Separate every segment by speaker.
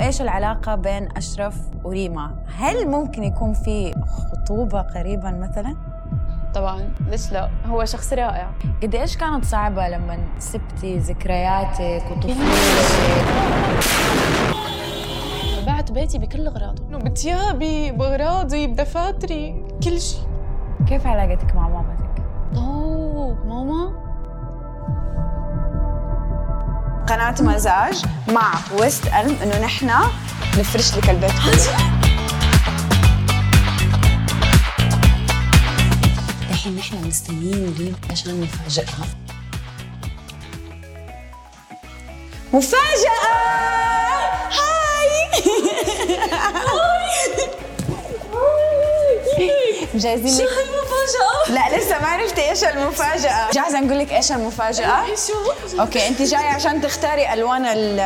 Speaker 1: إيش العلاقة بين أشرف وريما؟ هل ممكن يكون في خطوبة قريبا مثلا؟
Speaker 2: طبعا ليش لا هو شخص رائع
Speaker 1: قد إيش كانت صعبة لما سبتي ذكرياتك وطفولتك؟
Speaker 2: بعت بيتي بكل أغراضه بثيابي بأغراضي بدفاتري كل شيء
Speaker 1: كيف علاقتك مع مامتك؟
Speaker 2: أوه ماما
Speaker 1: قناة مزاج مع ويست ألم إنه نحن نفرش لك البيت كله.
Speaker 3: الحين نحن مستنيين ريم عشان نفاجئها
Speaker 1: مفاجأة! جاهزين لك؟ لا لسه ما عرفتي إيش المفاجأة جاهزة نقول لك إيش المفاجأة؟
Speaker 2: شو
Speaker 1: okay أنت جاية عشان تختاري ألوان ال-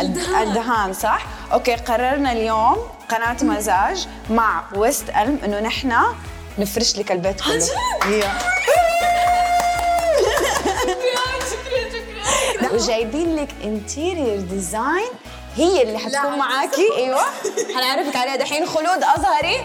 Speaker 1: ال- الدهان. صح؟ okay قررنا اليوم قناة مزاج مع West Elm إنه نحن نفرش لك البيت كله. لا، وجايبين لك interior designer هي اللي حتكون معاكي. أيوه. حنعرفك عليها دحين خلود أزهري.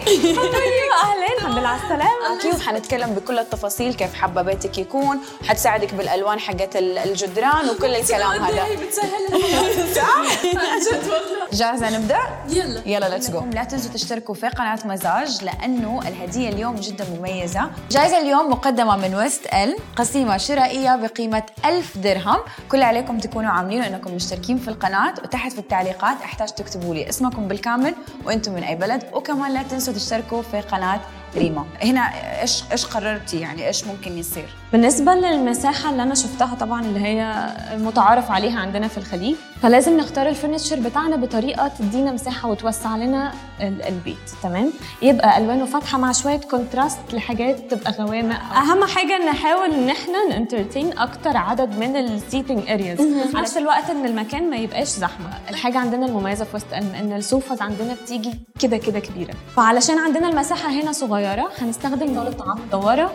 Speaker 2: اهلين الحمد لله على السلامة.
Speaker 1: أكيد حنتكلم بكل التفاصيل كيف حابة بيتك يكون. حتساعدك بالألوان حقت ال- الجدران وكل الكلام هذا.
Speaker 2: بتسهل
Speaker 1: صح
Speaker 2: جد والله
Speaker 1: جاهزة نبدأ؟
Speaker 2: يلا.
Speaker 1: يلا let's go لا تنسوا تشتركوا في قناة مزاج لأنه الهدية اليوم جدا مميزة. جائزة اليوم مقدمة من West Elm قسيمة شرائية بقيمة ألف درهم. كل اللي عليكم تكونوا عاملينه أنكم مشتركين في القناة وتحت في التعليقات أحتاج تكتبوا لي اسمكم بالكامل وأنتم من أي بلد وكمان لا تنسوا تشتركوا في قناة ريما. هنا إيش إيش قررتي؟ يعني إيش ممكن يصير؟
Speaker 4: بالنسبة للمساحة اللي أنا شفتها طبعا اللي هي المتعارف عليها عندنا في الخليج فلازم نختار ال furniture بتاعنا بطريقة تدينا مساحة وتوسع لنا ال- البيت تمام؟ يبقى ألوانه فاتحة مع شوية contrast لحاجات تبقى غوامق أهم حاجة نحاول إن إحنا ن entertain أكتر عدد من ال seating areas في نفس الوقت إن المكان ما يبقاش زحمة. الحاجة عندنا المميزة في West Elm إن ال sofas عندنا بتيجي كده كده كبيرة. فعلشان عندنا المساحة هنا صغيرة هنستخدم طاولة طعام مدورة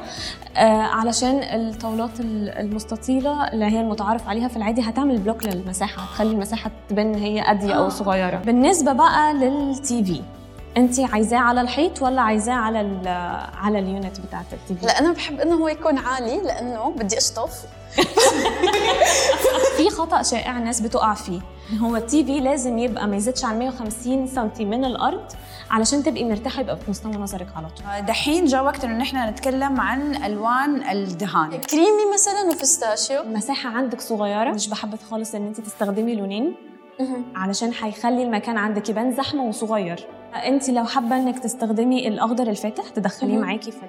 Speaker 4: آه علشان الطاولات ال- المستطيلة اللي هي المتعارف عليها في العادي هتعمل block للمساحة هتخلي المساحة تبان هي أضيق أو صغيرة. بالنسبة بقى لل TV أنت عايزاه على الحيط ولا عايزاه على ال على ال unit بتاعت ال TV؟
Speaker 2: لا أنا بحب إنه هو يكون عالي لأنه بدي أشطف.
Speaker 4: في خطأ شائع الناس بتقع فيه. هو التي في لازم يبقى ما يزيدش عن 150 سم من الأرض علشان تبقي مرتاحة يبقى في مستوى نظرك على طول.
Speaker 1: دحين جاء وقت إنه نحن نتكلم عن ألوان الدهان.
Speaker 2: كريمي مثلا وفستاشيو.
Speaker 4: المساحه عندك صغيرة. مش بحبذ خالص إن انت تستخدمي لونين. علشان هيخلي المكان عندك يبان زحمة وصغير. انت لو حابة إنك تستخدمي الأخضر الفاتح تدخليه معاكي في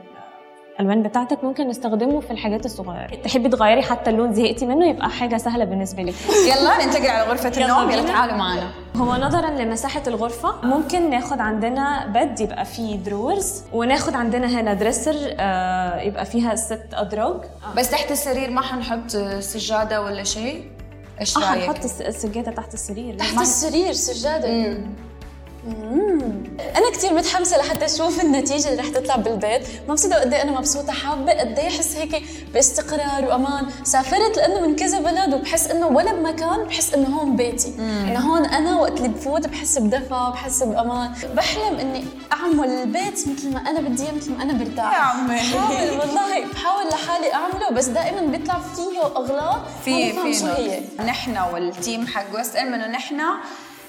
Speaker 4: الألوان بتاعتك ممكن نستخدمه في الحاجات الصغيرة تحبي تغيري حتى اللون زهقتي منه يبقى حاجة سهلة بالنسبة لك
Speaker 1: يلا ننتقل على غرفة النوم يلا. تعالوا معنا
Speaker 4: هو نظرا لمساحة الغرفة ممكن ناخد عندنا bed يبقى فيه drawers وناخد عندنا هنا dresser آه يبقى فيها ست أدراج
Speaker 1: بس تحت السرير ما حنحط سجادة ولا شيء؟ إيش
Speaker 4: آه
Speaker 1: رأيك؟
Speaker 4: هنحط الس- السجادة تحت السرير
Speaker 2: تحت السرير سجادة. أنا كثير متحمسة لحتى أشوف النتيجة اللي رح تطلع بالبيت. مبسوطة قد إيه أنا مبسوطة حابة قد إيه أحس هيك باستقرار وأمان. سافرت لأنه من كذا بلد وبحس إنه ولا بمكان بحس إنه هون بيتي. إنه هون أنا وقت اللي بفوت بحس بدفى بحس بأمان. بحلم إني أعمل البيت مثل ما أنا بدي إياه، مثل ما أنا برتاح.
Speaker 1: يا عمي.
Speaker 2: بحاول والله بحاول لحالي أعمله بس دائما بيطلع فيه أغلاط. ما
Speaker 1: في في نحن وال team حق ام انه نحن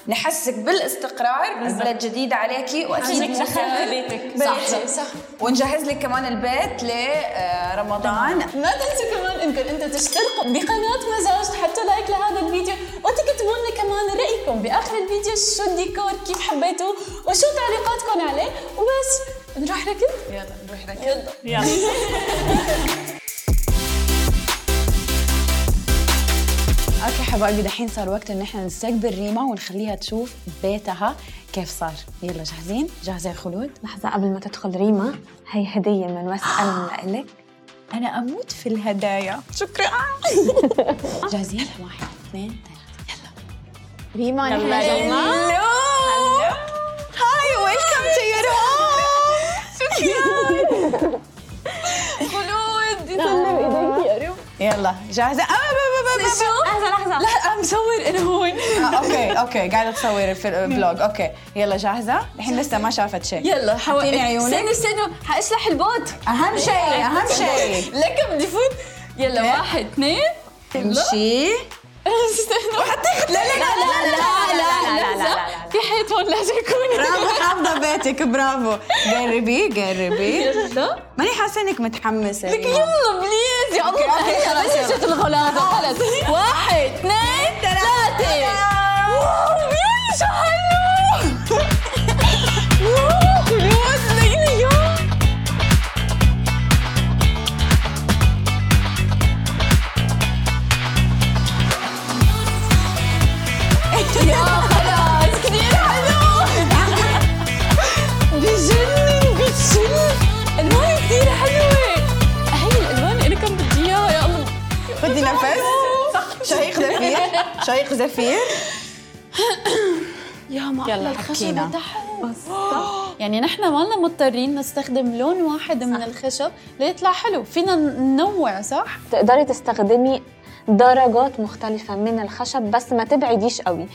Speaker 1: نحسك بالاستقرار البلد جديدة عليكي
Speaker 4: وأكيد دخلنا بيتك.
Speaker 2: بيتي صح
Speaker 1: ونجهز لك كمان البيت لرمضان.
Speaker 2: ما تنسوا كمان إنكم أنتم تشتركوا بقناة مزاج تحطوا like لهذا الفيديو وتكتبوا لنا كمان رأيكم بآخر الفيديو شو الديكور كيف حبيتوه وشو تعليقاتكم عليه. وبس نروح ركض
Speaker 1: يلا نروح ركض
Speaker 2: يلا.
Speaker 1: أوكي حبايبي دحين صار وقت إن إحنا نستقبل ريما ونخليها تشوف بيتها كيف صار. يلا جاهزين؟ جاهزة يا خلود؟
Speaker 4: لحظة قبل ما تدخل ريما هي هدية من وسأل لك
Speaker 1: أنا أموت في الهدايا. شكرا. جاهزين؟ واحد اثنين ثلاثة. يلا. ريما
Speaker 4: يلا
Speaker 1: نحن-. هلو. hi welcome to your شكرا. خلود يسلم ايديك يا يلا جاهزه
Speaker 2: شو
Speaker 4: لحظه لحظه
Speaker 2: لا عم صور أنا هون
Speaker 1: آه، okay okay قاعدة تصور ال vlog okay يلا جاهزه الحين لسه ما شافت شيء
Speaker 2: يلا حو...
Speaker 1: حطيني عيونك.
Speaker 2: استنوا استنوا حاشلح البوت
Speaker 1: اهم شيء اهم شيء
Speaker 2: لك بدي فوت يلا. واحد اثنين
Speaker 1: امشي
Speaker 2: استنوا لا لا لا لا لا لا
Speaker 4: لا، لا، لا، لا.
Speaker 2: في حيط هون لازم يكون
Speaker 1: برافو حافظه بيتك برافو. قربي قربي
Speaker 2: يلا
Speaker 1: ماني حاسة إنك متحمسة.
Speaker 2: لك يلا please يا الله. جت الغلاظة خلص واحد اثنين ثلاثة. wow شو حلو. يعني نحن ما لنا مضطرين نستخدم لون واحد من الخشب ليطلع حلو فينا ننوع صح؟
Speaker 4: تقدري تستخدمي درجات مختلفة من الخشب بس ما تبعديش قوي.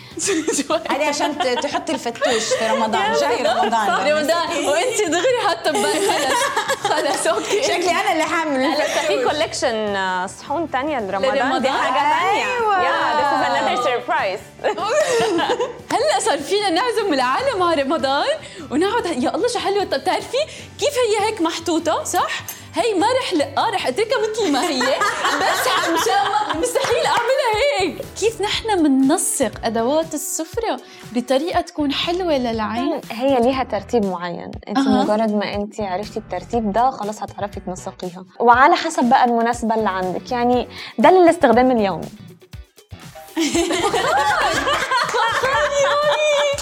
Speaker 1: هذه عشان تحطي الفتوش في رمضان جاي رمضان.
Speaker 2: رمضان. وانت دغري حاطة ببالي خلص خلص okay.
Speaker 1: شكلي أنا اللي حامل
Speaker 4: لسه في collection صحون تانية لرمضان. دي؟ حاجة تانية. yeah this is another surprise.
Speaker 2: هلأ صار فينا نعزم العالم على رمضان ونقعد يا الله شو حلوة. طب بتعرفي كيف هي هيك محطوطة صح؟ هي ما رح ل... آه رح أتركها مثل ما هي. بس عم شاء مستحيل أعملها هيك. كيف نحن بننسق أدوات السفرة بطريقة تكون حلوة للعين؟
Speaker 4: هي ليها ترتيب معين. انت
Speaker 2: أها.
Speaker 4: مجرد ما انت عرفتي الترتيب ده خلاص هتعرفي تنسقيها. وعلى حسب بقى المناسبة اللي عندك. يعني ده للاستخدام اليومي.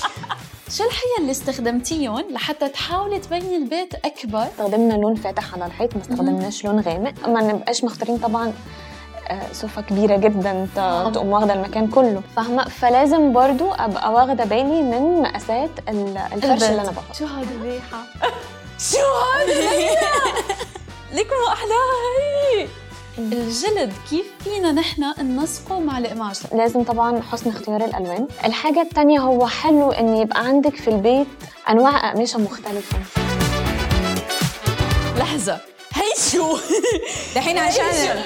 Speaker 2: شو الحية اللي استخدمتيهم لحتى تحاولي تبيني البيت أكبر؟
Speaker 4: استخدمنا لون فاتح على الحيط ما استخدمناش لون غامق. ما نبقاش مختارين طبعا آه، سوفة كبيرة جدا تقوم واخدة المكان كله. فاهمة؟ فلازم برضو أبقى واخدة بالي من مقاسات ال- الفرش اللي أنا بحطه
Speaker 2: شو هذا الريحة؟ شو هذا لك ما أحلاها هي الجلد كيف فينا نحن ننسقه مع القماش؟
Speaker 4: لازم طبعا حسن اختيار الألوان. الحاجة التانية هو حلو إن يبقى عندك في البيت أنواع أقمشة مختلفة.
Speaker 2: لحظة. هي شو؟
Speaker 1: دحين عشان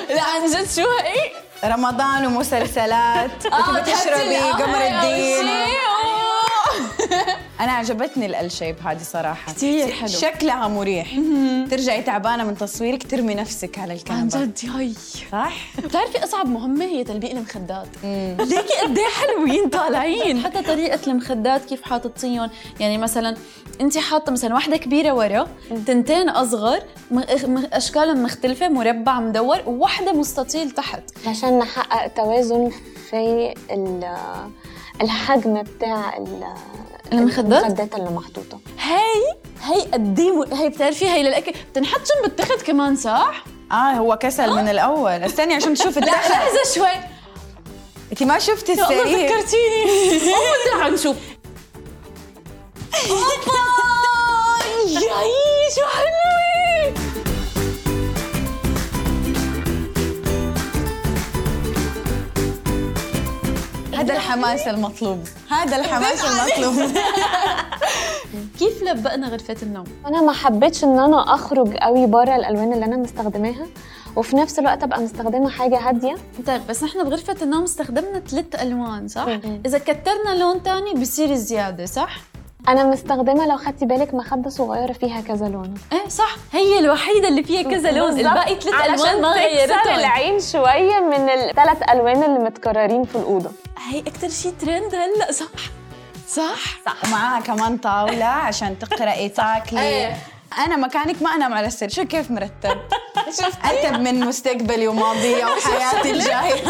Speaker 2: لا عن جد شو؟ هي؟
Speaker 1: رمضان ومسلسلات. وتبي تشربي قمر الدين. أنا عجبتني ال شيب هذه صراحة.
Speaker 2: كتير حلو.
Speaker 1: شكلها مريح. ترجعي تعبانة من تصويرك ترمي نفسك على
Speaker 2: عن
Speaker 1: الكنبة.
Speaker 2: جد هي
Speaker 1: صح؟
Speaker 2: بتعرفي أصعب مهمة هي تلبيق المخدات ليكي قد إيه حلوين طالعين. حتى طريقة المخدات كيف حاططيهم يعني مثلا انت حاطة مثلا واحدة كبيرة ورا تنتين أصغر اشكالهم مختلفة مربع مدور وواحده مستطيل تحت.
Speaker 4: عشان نحقق توازن في ال- الحجم بتاع ال-
Speaker 2: المخدات؟
Speaker 4: المخدات اللي محطوطة.
Speaker 2: هي هي قد إيه م- هي بتعرفي هي للأكل؟ بتنحط جنب التخت كمان صح؟
Speaker 1: آه هو كسل من الأول. استني عشان تشوف
Speaker 2: لا
Speaker 1: التخت
Speaker 2: لحظة شوي.
Speaker 1: انت ما شفتي
Speaker 2: يا الله
Speaker 1: السرير؟
Speaker 2: ذكرتيني أول تعال نشوف. أوبا! ياي شو حلوة
Speaker 1: هذا الحماس المطلوب هذا الحماس المطلوب
Speaker 2: كيف لبقنا غرفة النوم؟
Speaker 4: أنا ما حبيتش إن أنا أخرج قوي بره الألوان اللي أنا مستخدماها وفي نفس الوقت أبقى مستخدمة حاجة هادية
Speaker 2: طيب بس نحن بغرفة النوم استخدمنا ثلاث ألوان صح؟ إذا كترنا لون تاني بصير زيادة صح؟
Speaker 4: أنا مستخدمة لو خدتي بالك مخدة صغيرة فيها كذا لون.
Speaker 2: إيه صح. هي الوحيدة اللي فيها كذا لون. الباقي ثلاث
Speaker 4: علشان
Speaker 2: ما غيرتهم
Speaker 4: العين شوية من الثلاث ألوان اللي متكررين في الأوضة.
Speaker 2: هي أكتر شيء ترند هلا. صح؟ صح؟ صح
Speaker 1: ومعاها كمان طاولة عشان تقرأي تاكلي أنا مكانك ما أنام على السرير. شو كيف مرتب. أرتب من مستقبلي وماضي وحياتي الجاية.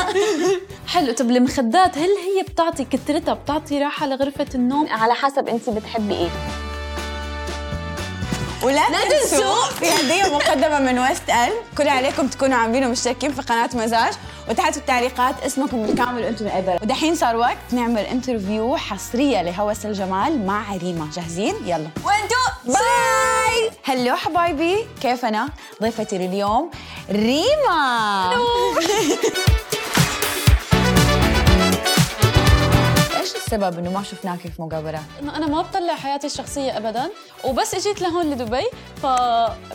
Speaker 2: حلو. طب المخدات هل هي بتعطي كترتها بتعطي راحة لغرفة النوم؟
Speaker 4: على حسب انت بتحبي إيه.
Speaker 1: ولا
Speaker 2: لا
Speaker 1: تنسوا. في هدية مقدمة من ويست أل. كل عليكم تكونوا عاملين ومشتركين في قناة مزاج. وتحت في التعليقات اسمكم بالكامل وأنتم عبر ودحين صار وقت نعمل interview حصرية لهوس الجمال مع ريما. جاهزين؟ يلا. وأنتو. bye hello حبايبي. كيف أنا؟ ضيفتي لليوم ريما. السبب إنه ما شفناكي في مقابلات
Speaker 2: إنه أنا ما بطلع حياتي الشخصية ابدا وبس إجيت لهون لدبي ف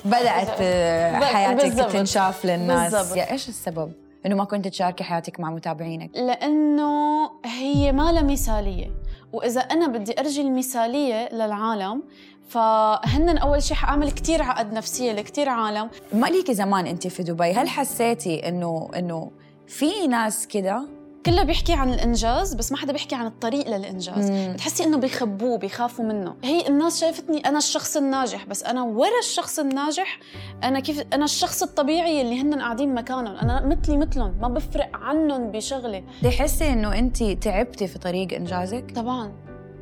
Speaker 1: بدأت آه، حياتك. تنشاف للناس.
Speaker 2: بالضبط.
Speaker 1: يا إيش السبب؟ إنه ما كنت تشاركي حياتك مع متابعينك؟
Speaker 2: لأنه هي ما لها مثالية وإذا أنا بدي أرجي المثالية للعالم فهن أول شيء حأعمل كتير عقد نفسية لكتير عالم.
Speaker 1: ما ليكي زمان أنت في دبي هل حسيتي إنه إنه في ناس كده
Speaker 2: كله بيحكي عن الإنجاز بس ما حدا بيحكي عن الطريق للإنجاز.
Speaker 1: مم.
Speaker 2: بتحسي إنه بيخبوه بيخافوا منه. هي الناس شايفتني أنا الشخص الناجح بس أنا ورا الشخص الناجح أنا كيف أنا الشخص الطبيعي اللي هن قاعدين مكانهم. أنا مثلي مثلهم ما بفرق عنهم بشغله
Speaker 1: تحسي إنه انت تعبتي في طريق إنجازك؟
Speaker 2: طبعا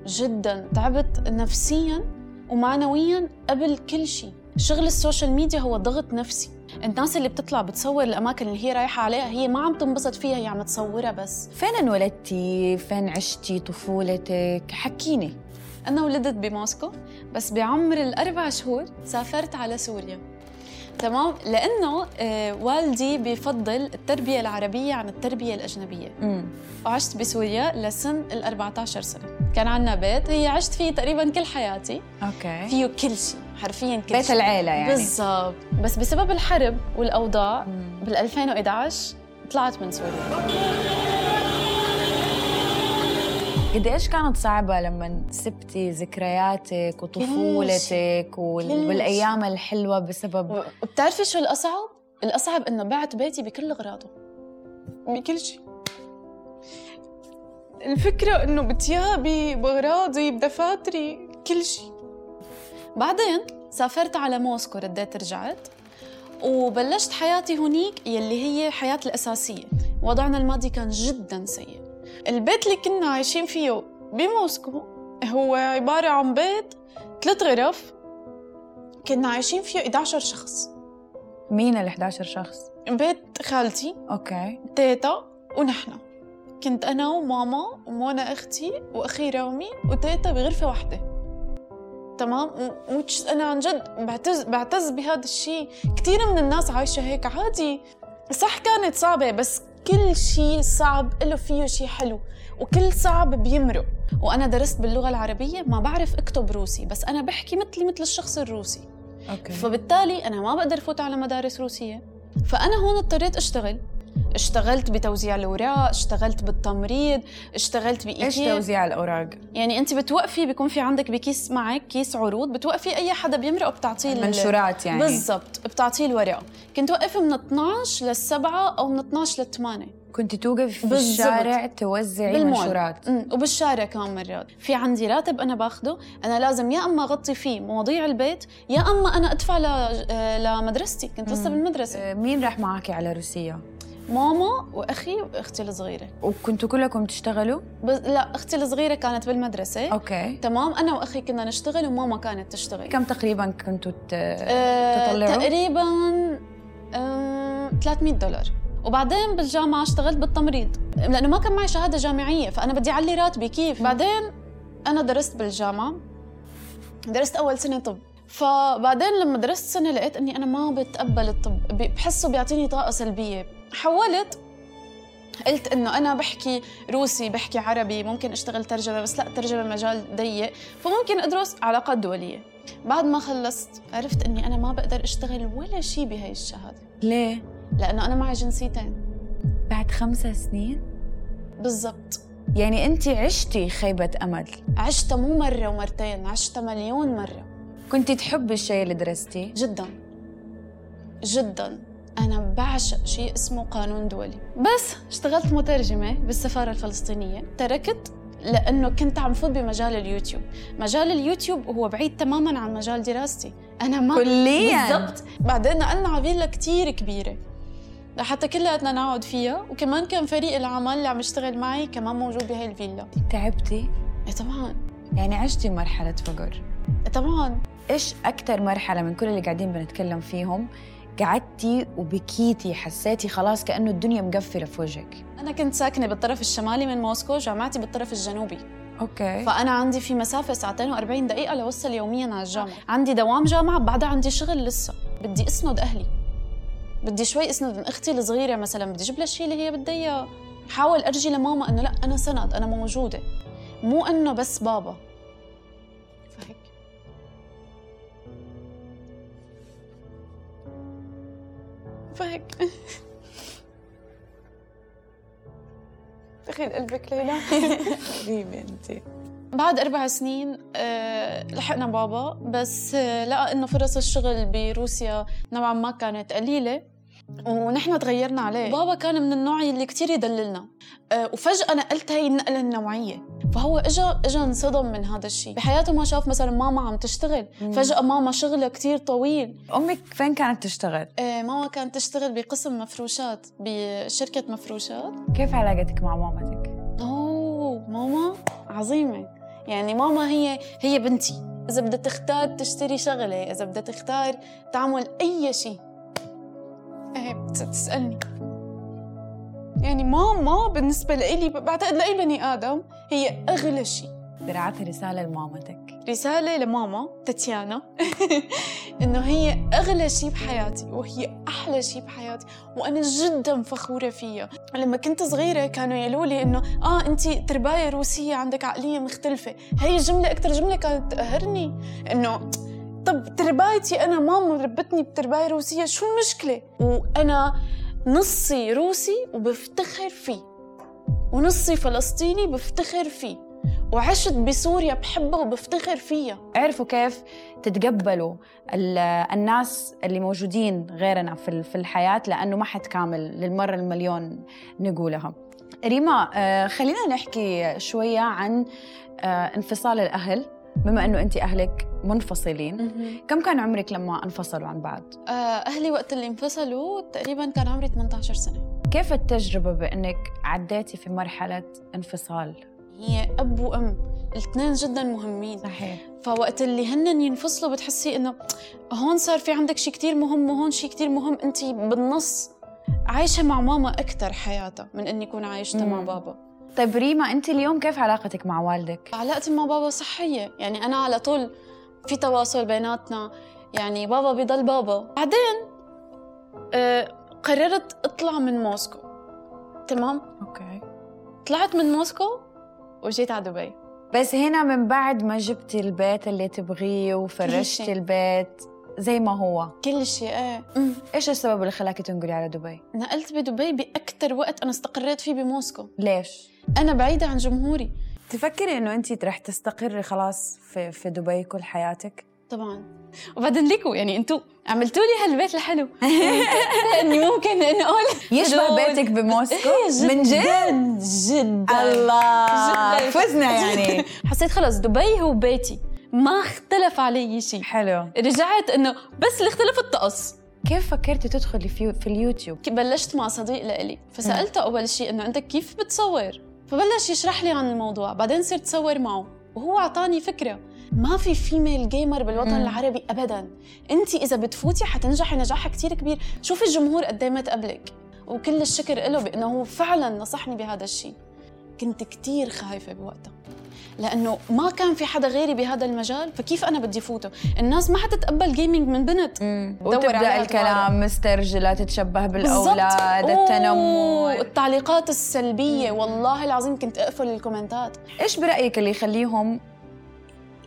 Speaker 2: جدا. تعبت نفسيا ومعنويا قبل كل شيء. شغل ال social media هو ضغط نفسي. الناس اللي بتطلع بتصور الأماكن اللي هي رايحة عليها هي ما عم تنبسط فيها هي عم تصورها بس.
Speaker 1: فين انولدتي فين عشتي؟ طفولتك؟ حكيني.
Speaker 2: أنا ولدت بموسكو بس بعمر الأربع شهور سافرت على سوريا. تمام؟ لأنه آه والدي بفضل التربية العربية عن التربية الأجنبية.
Speaker 1: امم
Speaker 2: وعشت بسوريا لسن ال 14 سنة. كان عندنا بيت هي عشت فيه تقريبا كل حياتي.
Speaker 1: أوكي.
Speaker 2: فيه كل شيء حرفيا كل
Speaker 1: بيت
Speaker 2: شيء.
Speaker 1: العيلة يعني.
Speaker 2: بالضبط. بس بسبب الحرب
Speaker 1: والأوضاع.
Speaker 2: بال 2011 طلعت من سوريا.
Speaker 1: قد إيش كانت صعبة لما سبتي ذكرياتك وطفولتك وال...
Speaker 2: كل
Speaker 1: والأيام الحلوة بسبب
Speaker 2: وبتعرفي شو الأصعب؟ الأصعب إنه بعت بيتي بكل أغراضه. بكل شيء. الفكرة إنه بتيابي بأغراضي بدفاتري كل شيء. بعدين سافرت على موسكو رديت رجعت وبلشت حياتي هونيك يلي هي حياتي الأساسية. وضعنا المادي كان جدا سيء. البيت اللي كنا عايشين فيه بموسكو هو عبارة عن بيت ثلاث غرف. كنا عايشين فيه 11 شخص.
Speaker 1: مين ال 11 شخص؟
Speaker 2: بيت خالتي
Speaker 1: okay.
Speaker 2: تيتا ونحن. كنت أنا وماما ومونا أختي وأخي رامي وتيتا بغرفة واحدة. تمام؟ أنا عن جد بعتز بعتز بهذا الشيء كثير من الناس عايشة هيك عادي. صح كانت صعبة بس كل شيء صعب له فيه شيء حلو وكل صعب بيمرق. وأنا درست باللغة العربية ما بعرف أكتب روسي بس أنا بحكي مثلي مثل الشخص الروسي.
Speaker 1: okay.
Speaker 2: فبالتالي أنا ما بقدر فوت على مدارس روسية. فأنا هون اضطريت أشتغل. اشتغلت بتوزيع الأوراق اشتغلت بالتمريض اشتغلت
Speaker 1: إيش
Speaker 2: بايكيا
Speaker 1: توزيع الأوراق؟
Speaker 2: يعني أنت بتوقفي بيكون في عندك بكيس معك كيس عروض بتوقفي أي حدا بيمرق وبتعطيه ال-
Speaker 1: المنشورات يعني.
Speaker 2: بالضبط بتعطيه الورقة. كنت وقف من 12 للسبعة أو من 12 ل 8
Speaker 1: كنت توقفي في
Speaker 2: بالضبط.
Speaker 1: الشارع توزعي
Speaker 2: بالمول.
Speaker 1: منشورات
Speaker 2: وبالشارع كمان مرات. في عندي راتب أنا باخده أنا لازم يا أما أغطي فيه مواضيع البيت يا أما أنا أدفع ل... آه، لمدرستي. كنت لسه بالمدرسة.
Speaker 1: آه، مين راح معك على روسيا؟
Speaker 2: ماما وأخي وأختي الصغيرة.
Speaker 1: وكنتوا كلكم تشتغلوا؟
Speaker 2: بس لا أختي الصغيرة كانت بالمدرسة.
Speaker 1: أوكي.
Speaker 2: تمام. أنا وأخي كنا نشتغل وماما كانت تشتغل.
Speaker 1: كم تقريبا كنتوا ت...
Speaker 2: آه،
Speaker 1: تطلعوا؟
Speaker 2: تقريبا آه، 300 دولار. وبعدين بالجامعة اشتغلت بالتمريض. لأنه ما كان معي شهادة جامعية فأنا بدي أعلي راتبي. كيف؟ بعدين أنا درست بالجامعة. درست أول سنة طب. فبعدين لما درست سنة لقيت إني أنا ما بتقبل الطب. بحسه بيعطيني طاقة سلبية. حولت. قلت إنه أنا بحكي روسي بحكي عربي ممكن أشتغل ترجمة بس لا ترجمة مجال ضيق. فممكن أدرس علاقات دوليه بعد ما خلصت عرفت إني أنا ما بقدر أشتغل ولا شيء بهي الشهادة.
Speaker 1: ليه؟
Speaker 2: لأنه أنا معي جنسيتين.
Speaker 1: بعد خمسة سنين؟
Speaker 2: بالضبط.
Speaker 1: يعني أنت عشتي خيبة أمل.
Speaker 2: عشتها مو مرة ومرتين عشتها مليون مرة.
Speaker 1: كنت تحبي الشيء اللي درستيه؟
Speaker 2: جدا. جدا. أنا بعشق شيء اسمه قانون دولي. بس اشتغلت مترجمة بالسفارة الفلسطينية. تركت لأنه كنت عم فوت بمجال اليوتيوب. مجال اليوتيوب هو بعيد تماما عن مجال دراستي. أنا ما
Speaker 1: كلياً.
Speaker 2: بالضبط. بعدين نقلنا على فيلا كتير كبيرة. لحتى كلياتنا نقعد فيها. وكمان كان فريق العمل اللي عم يشتغل معي كمان موجود بهي الفيلا.
Speaker 1: تعبتي؟
Speaker 2: إيه طبعا.
Speaker 1: يعني عشتي مرحلة فقر؟
Speaker 2: إيه طبعا.
Speaker 1: إيش أكثر مرحلة من كل اللي قاعدين بنتكلم فيهم قعدتي وبكيتي حسيتي خلاص كأنه الدنيا مقفلة في وجهك.
Speaker 2: أنا كنت ساكنة بالطرف الشمالي من موسكو جامعتي بالطرف الجنوبي.
Speaker 1: أوكي.
Speaker 2: فأنا عندي في مسافة ساعتين و40 دقيقة لوصل يوميا على الجامعة. عندي دوام جامعة بعدها عندي شغل لسه. بدي أسند أهلي. بدي شوي أسند من أختي الصغيرة مثلا. بدي أجيب لها الشيء اللي هي بدها إياه. حاول أرجي لماما إنه لا أنا سند أنا موجودة. مو إنه بس بابا. فهيك تخيل قلبك ليلى.
Speaker 1: حبيبي أنت.
Speaker 2: بعد أربع سنين آه، لحقنا بابا بس آه، لقى إنه فرص الشغل بروسيا نوعا ما كانت قليلة. ونحن تغيرنا عليه. بابا كان من النوع اللي كتير يدللنا. آه، وفجأة نقلت هاي النقلة النوعية. فهو اجى اجى انصدم من هذا الشيء. بحياته ما شاف مثلا ماما عم تشتغل. فجأة ماما شغلها كتير طويل.
Speaker 1: أمك فين كانت تشتغل؟
Speaker 2: آه، ماما كانت تشتغل بقسم مفروشات بشركة مفروشات.
Speaker 1: كيف علاقتك مع مامتك؟
Speaker 2: أوه ماما عظيمة. يعني ماما هي هي بنتي. إذا بدها تختار تشتري شغلة إذا بدها تختار تعمل أي شيء. إيه بتسألني يعني ماما بالنسبة لإلي بعتقد لأي بني آدم هي أغلى شيء.
Speaker 1: برعتي رسالة لمامتك.
Speaker 2: رسالة لماما تاتيانا. إنه هي أغلى شيء بحياتي وهي أحلى شيء بحياتي وأنا جدا فخورة فيها. لما كنت صغيرة كانوا يقولوا لي إنه آه أنت ترباية روسية عندك عقلية مختلفة. هي الجملة أكثر جملة كانت تقهرني إنه طب تربايتي أنا ماما ربتني بترباية روسية شو المشكلة؟ وأنا نصي روسي وبفتخر فيه. ونصي فلسطيني بفتخر فيه. وعشت بسوريا بحبها وبفتخر فيها.
Speaker 1: عرفوا كيف تتقبلوا الناس اللي موجودين غيرنا في في الحياة لأنه ما حد كامل للمرة المليون نقولها. ريما آه، خلينا نحكي شوية عن آه، انفصال الأهل. بما أنه أنت أهلك منفصلين كم كان عمرك لما انفصلوا عن بعض؟
Speaker 2: آه، أهلي وقت اللي انفصلوا تقريبا كان عمري 18 سنة.
Speaker 1: كيف التجربة بأنك عديتي في مرحلة انفصال؟
Speaker 2: هي أب وأم الاثنين جدا مهمين.
Speaker 1: صحيح.
Speaker 2: فوقت اللي هن ينفصلوا بتحسي إنه هون صار في عندك شيء كتير مهم وهون شيء كتير مهم. انت بالنص عايشة مع ماما أكثر حياتها من اني اكون عايشتها مع بابا.
Speaker 1: طيب ريما أنت اليوم كيف علاقتك مع والدك؟
Speaker 2: علاقتي مع بابا صحية يعني أنا على طول في تواصل بيناتنا يعني بابا بيضل بابا. بعدين آه قررت أطلع من موسكو تمام؟
Speaker 1: أوكي.
Speaker 2: طلعت من موسكو وجيت على دبي.
Speaker 1: بس هنا من بعد ما جبتي البيت اللي تبغيه وفرشتي البيت. زي ما هو.
Speaker 2: كل شيء إيه.
Speaker 1: إيش السبب اللي خلاكي تنقلي على دبي؟
Speaker 2: نقلت بدبي باكثر وقت أنا استقريت فيه بموسكو.
Speaker 1: ليش؟
Speaker 2: أنا بعيدة عن جمهوري.
Speaker 1: تفكري إنه انت رح تستقري خلاص في في دبي كل حياتك؟
Speaker 2: طبعا. وبعدين ليكوا يعني أنتوا عملتوا لي هالبيت الحلو إني ممكن انه أقول
Speaker 1: يشبه بيتك بموسكو؟ من جد؟
Speaker 2: جدا.
Speaker 1: الله فزنا يعني.
Speaker 2: حسيت خلص دبي هو بيتي. ما اختلف علي شيء
Speaker 1: حلو.
Speaker 2: رجعت إنه بس اللي اختلف الطقس.
Speaker 1: كيف فكرتي تدخلي في في اليوتيوب؟
Speaker 2: بلشت مع صديق لإلي. فسألته أول شيء إنه أنت كيف بتصور؟ فبلش يشرح لي عن الموضوع. بعدين صرت صور معه. وهو أعطاني فكرة. ما في female gamer بالوطن مم. العربي ابدا. انت إذا بتفوتي حتنجحي نجاح كتير كبير. شوفي الجمهور قد إيه متقبلك وكل الشكر له بإنه هو فعلا نصحني بهذا الشيء كنت كتير خايفة بوقتها. لأنه ما كان في حدا غيري بهذا المجال فكيف أنا بدي فوته؟ الناس ما حتتقبل جيمنج من بنت.
Speaker 1: وتبدأ الكلام مسترجله تتشبه بالأولاد التنمر.
Speaker 2: التعليقات السلبية. والله العظيم كنت أقفل الكومنتات.
Speaker 1: إيش برأيك اللي يخليهم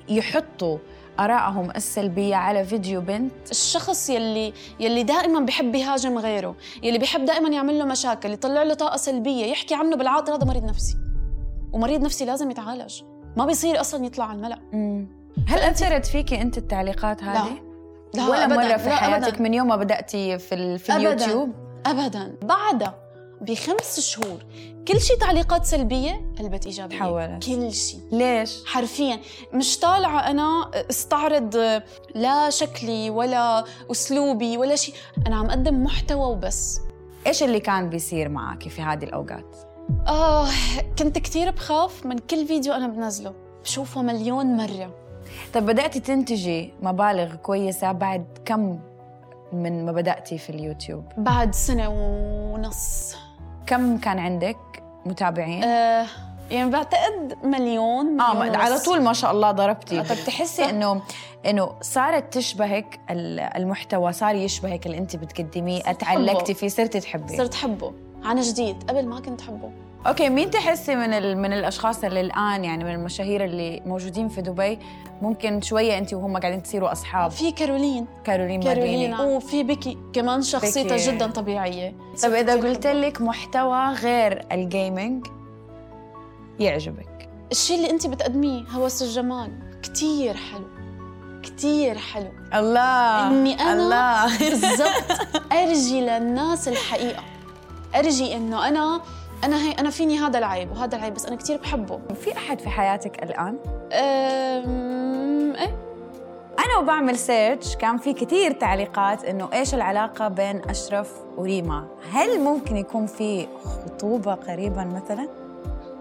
Speaker 1: يحطوا آرائهم السلبية على فيديو بنت؟
Speaker 2: الشخص يلي يلي دائما بحب يهاجم غيره يلي بحب دائما يعمل له مشاكل يطلع له طاقة سلبية يحكي عنه بالعاطل هذا مريض نفسي. ومريض نفسي لازم يتعالج. ما بيصير أصلا يطلع على الملأ
Speaker 1: مم. هل أثرت فيكي أنت التعليقات هذه؟
Speaker 2: لا. لا
Speaker 1: ولا
Speaker 2: أبداً.
Speaker 1: مرة في
Speaker 2: لا
Speaker 1: حياتك
Speaker 2: أبداً.
Speaker 1: من يوم ما بدأتي في, في. اليوتيوب؟
Speaker 2: أبدا بعدها بخمس شهور كل شيء تعليقات سلبية قلبت إيجابية
Speaker 1: تحولت.
Speaker 2: كل شيء
Speaker 1: ليش؟
Speaker 2: حرفيا مش طالعة أنا استعرض لا شكلي ولا أسلوبي ولا شيء أنا عم أقدم محتوى وبس
Speaker 1: إيش اللي كان بيصير معك في هذه الأوقات؟
Speaker 2: آه كنت كتير بخاف من كل فيديو أنا بنزله. بشوفه مليون مرة.
Speaker 1: طيب بدأتي تنتجي مبالغ كويسة بعد كم من ما بدأتي في اليوتيوب؟
Speaker 2: بعد سنة ونص.
Speaker 1: كم كان عندك متابعين؟
Speaker 2: آه يعني بعتقد مليون, مليون
Speaker 1: آه
Speaker 2: ونص.
Speaker 1: على طول ما شاء الله ضربتي. طب تحسي انه إنه صارت تشبهك ال- المحتوى صار يشبهك اللي أنت بتقدميه اتعلقتي فيه صرتي تحبيه؟
Speaker 2: صرت حبه عن جديد قبل ما كنت حبه
Speaker 1: okay مين تحسي من ال... من الأشخاص اللي الآن يعني من المشاهير اللي موجودين في دبي؟ ممكن شوية انت وهم قاعدين تصيروا أصحاب.
Speaker 2: في كارولين.
Speaker 1: كارولين
Speaker 2: كارولين وفي بيكي كمان شخصيتها
Speaker 1: بيكي.
Speaker 2: جدا طبيعية.
Speaker 1: طيب إذا قلت لك محتوى غير ال gaming يعجبك.
Speaker 2: الشيء اللي انت بتقدميه هوس الجمال كتير حلو. كتير حلو.
Speaker 1: الله.
Speaker 2: إني أنا
Speaker 1: الله.
Speaker 2: بالضبط أرجي للناس الحقيقة. أرجي إنه أنا أنا هي أنا فيني هذا العيب وهذا العيب بس أنا كتير بحبه.
Speaker 1: في أحد في حياتك الآن؟
Speaker 2: أم... إيه.
Speaker 1: أنا وبعمل سيرش كان في كثير تعليقات إنه إيش العلاقة بين أشرف وريما. هل ممكن يكون في خطوبة قريبا مثلا؟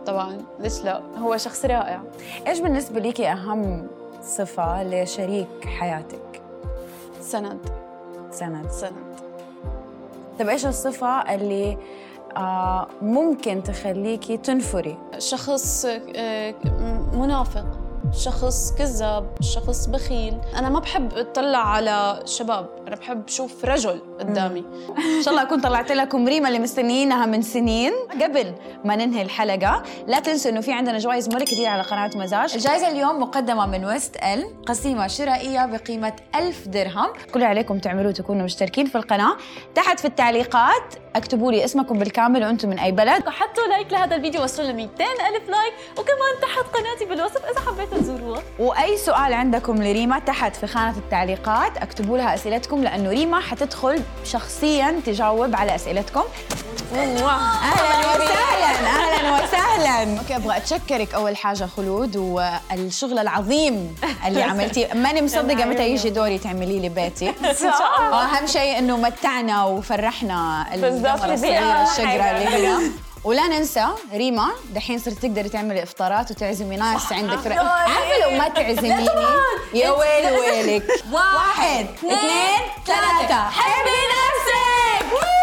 Speaker 2: طبعا ليش لا؟ هو شخص رائع.
Speaker 1: إيش بالنسبة ليكي أهم صفة لشريك حياتك؟
Speaker 2: سند.
Speaker 1: سند.
Speaker 2: سند.
Speaker 1: طيب إيش الصفة اللي آه ممكن تخليكي تنفري؟
Speaker 2: شخص آه، منافق شخص كذاب شخص بخيل. أنا ما بحب أطلع على شباب أنا بحب أشوف رجل. قدامي.
Speaker 1: إن شاء الله أكون طلعت لكم ريما اللي مستنيينها من سنين. قبل ما ننهي الحلقة لا تنسوا إنه في عندنا جوائز مرة كثير على قناة مزاج. الجائزة اليوم مقدمة من ويست ال قسيمة شرائية بقيمة 1000 درهم. كل اللي عليكم تعملوه تكونوا مشتركين في القناة. تحت في التعليقات اكتبوا لي اسمكم بالكامل وأنتم من أي بلد.
Speaker 2: حطوا like لهذا الفيديو وصلوا ل 200 ألف like وكمان تحت قناتي بالوصف إذا حبيتوا تزوروها.
Speaker 1: وأي سؤال عندكم لريما تحت في خانة التعليقات اكتبوا لها أسئلتكم لأنه ريما حتدخل شخصيا تجاوب على أسئلتكم. أهلا وسهلا أهلا وسهلا. okay أبغى أتشكرك أول حاجة خلود والشغل العظيم اللي عملتيه. ماني مصدقة متى يجي دوري تعملي لي بيتي واهم شيء إنه متعنا وفرحنا الصغيرة. الشقره اللي هنا ولا ننسى ريما دحين صرت تقدري تعملي إفطارات وتعزمي ناس عندك. عارفة لو ما تعزميني؟ يا ويلي ويلك. واحد اثنين ثلاثة. حبي نفسك.